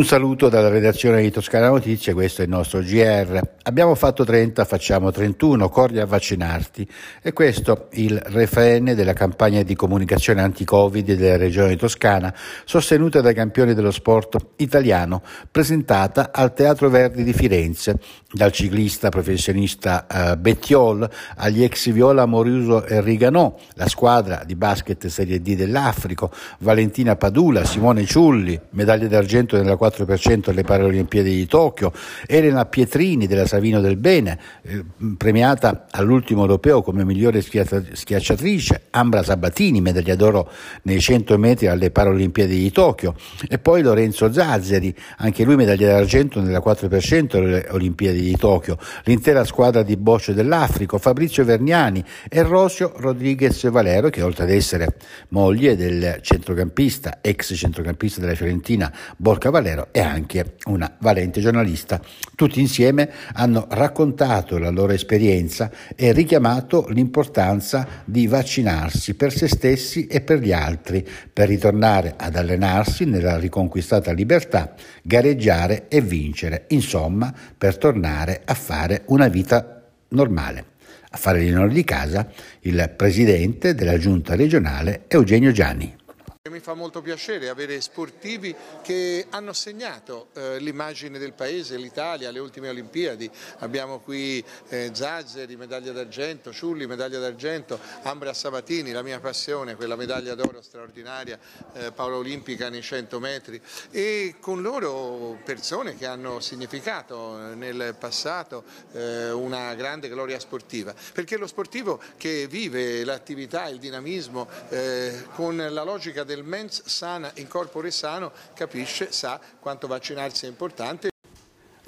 Un saluto dalla redazione di Toscana Notizie, questo è il nostro GR. Abbiamo fatto 30, facciamo 31, corri a vaccinarti. E questo il refrene della campagna di comunicazione anti-Covid della regione toscana, sostenuta dai campioni dello sport italiano, presentata al Teatro Verdi di Firenze, dal ciclista professionista eh, Bettiol agli ex Viola Moriuso e Riganò, la squadra di basket Serie D dell'Africo, Valentina Padula, Simone Ciulli, medaglia d'argento nella 4% alle Paralimpiadi di Tokyo, Elena Pietrini della Savino del Bene, eh, premiata all'ultimo europeo come migliore schiacciatrice, Ambra Sabatini, medaglia d'oro nei 100 metri alle Paralimpiadi di Tokyo, e poi Lorenzo Zazzeri, anche lui medaglia d'argento nella 4% alle Olimpiadi di Tokyo, l'intera squadra di Bosch dell'Africo, Fabrizio Verniani e Rosio Rodriguez Valero, che oltre ad essere moglie del centrocampista, ex centrocampista della Fiorentina Borca Valero, Valero è anche una valente giornalista. Tutti insieme hanno raccontato la loro esperienza e richiamato l'importanza di vaccinarsi per se stessi e per gli altri, per ritornare ad allenarsi nella riconquistata libertà, gareggiare e vincere, insomma, per tornare a fare una vita normale. A fare l'onore di casa il presidente della giunta regionale Eugenio Gianni. Mi fa molto piacere avere sportivi che hanno segnato eh, l'immagine del paese, l'Italia, alle ultime Olimpiadi. Abbiamo qui eh, Zazzeri, medaglia d'argento, Ciulli, medaglia d'argento, Ambra Sabatini, la mia passione, quella medaglia d'oro straordinaria, eh, Paola Olimpica nei 100 metri e con loro persone che hanno significato eh, nel passato eh, una grande gloria sportiva. Perché lo sportivo che vive l'attività, il dinamismo eh, con la logica del mens sana in corpore sano capisce, sa quanto vaccinarsi è importante.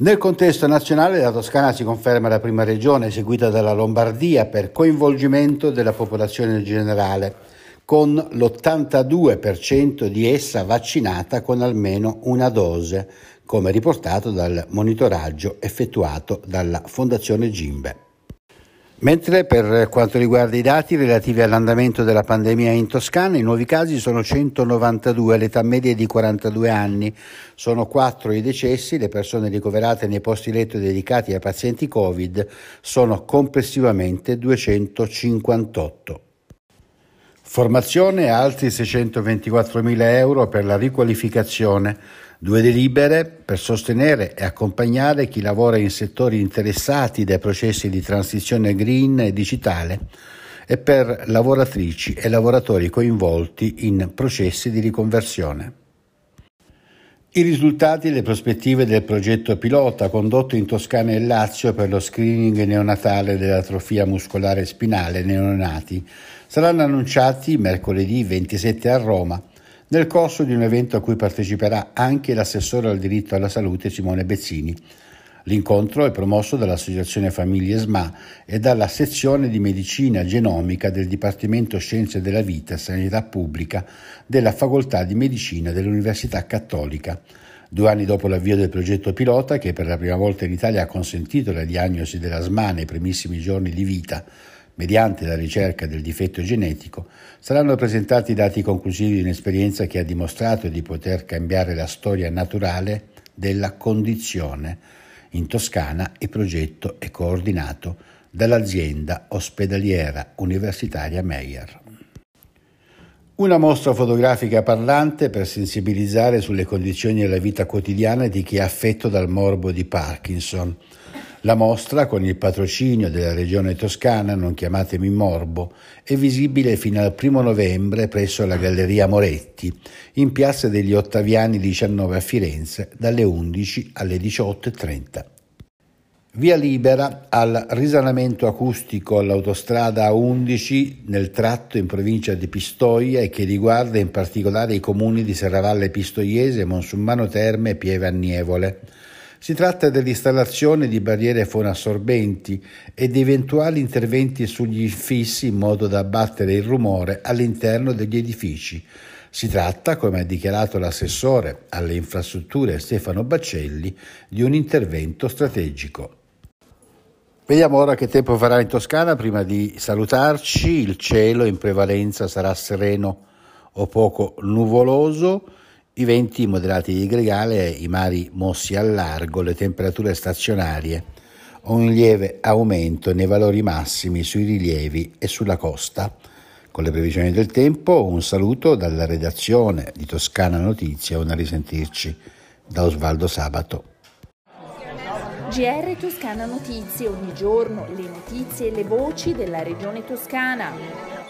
Nel contesto nazionale la Toscana si conferma la prima regione seguita dalla Lombardia per coinvolgimento della popolazione generale, con l'82% di essa vaccinata con almeno una dose, come riportato dal monitoraggio effettuato dalla Fondazione Gimbe. Mentre per quanto riguarda i dati relativi all'andamento della pandemia in Toscana, i nuovi casi sono 192, l'età media è di 42 anni, sono 4 i decessi, le persone ricoverate nei posti letto dedicati ai pazienti Covid sono complessivamente 258. Formazione altri 624 mila euro per la riqualificazione Due delibere per sostenere e accompagnare chi lavora in settori interessati dai processi di transizione green e digitale e per lavoratrici e lavoratori coinvolti in processi di riconversione. I risultati e le prospettive del progetto pilota condotto in Toscana e Lazio per lo screening neonatale dell'atrofia muscolare spinale neonati saranno annunciati mercoledì 27 a Roma nel corso di un evento a cui parteciperà anche l'assessore al diritto alla salute Simone Bezzini. L'incontro è promosso dall'Associazione Famiglie SMA e dalla sezione di medicina genomica del Dipartimento Scienze della Vita e Sanità Pubblica della Facoltà di Medicina dell'Università Cattolica. Due anni dopo l'avvio del progetto pilota, che per la prima volta in Italia ha consentito la diagnosi della SMA nei primissimi giorni di vita, mediante la ricerca del difetto genetico, saranno presentati dati conclusivi di un'esperienza che ha dimostrato di poter cambiare la storia naturale della condizione. In Toscana il progetto è coordinato dall'azienda ospedaliera universitaria Meyer. Una mostra fotografica parlante per sensibilizzare sulle condizioni della vita quotidiana di chi è affetto dal morbo di Parkinson la mostra, con il patrocinio della Regione Toscana, non chiamatemi Morbo, è visibile fino al primo novembre presso la Galleria Moretti, in Piazza degli Ottaviani 19 a Firenze, dalle 11 alle 18.30. Via libera al risanamento acustico all'autostrada A11 nel tratto in provincia di Pistoia e che riguarda in particolare i comuni di Serravalle Pistoiese, Monsummano Terme e Pieve Annievole. Si tratta dell'installazione di barriere fonassorbenti e di eventuali interventi sugli infissi in modo da abbattere il rumore all'interno degli edifici. Si tratta, come ha dichiarato l'assessore alle infrastrutture Stefano Baccelli, di un intervento strategico. Vediamo ora che tempo farà in Toscana prima di salutarci. Il cielo in prevalenza sarà sereno o poco nuvoloso, i venti moderati di gregale, i mari mossi al largo, le temperature stazionarie, un lieve aumento nei valori massimi sui rilievi e sulla costa. Con le previsioni del tempo un saluto dalla redazione di Toscana Notizie, una risentirci da Osvaldo Sabato. GR Toscana Notizie, ogni giorno le notizie e le voci della regione toscana.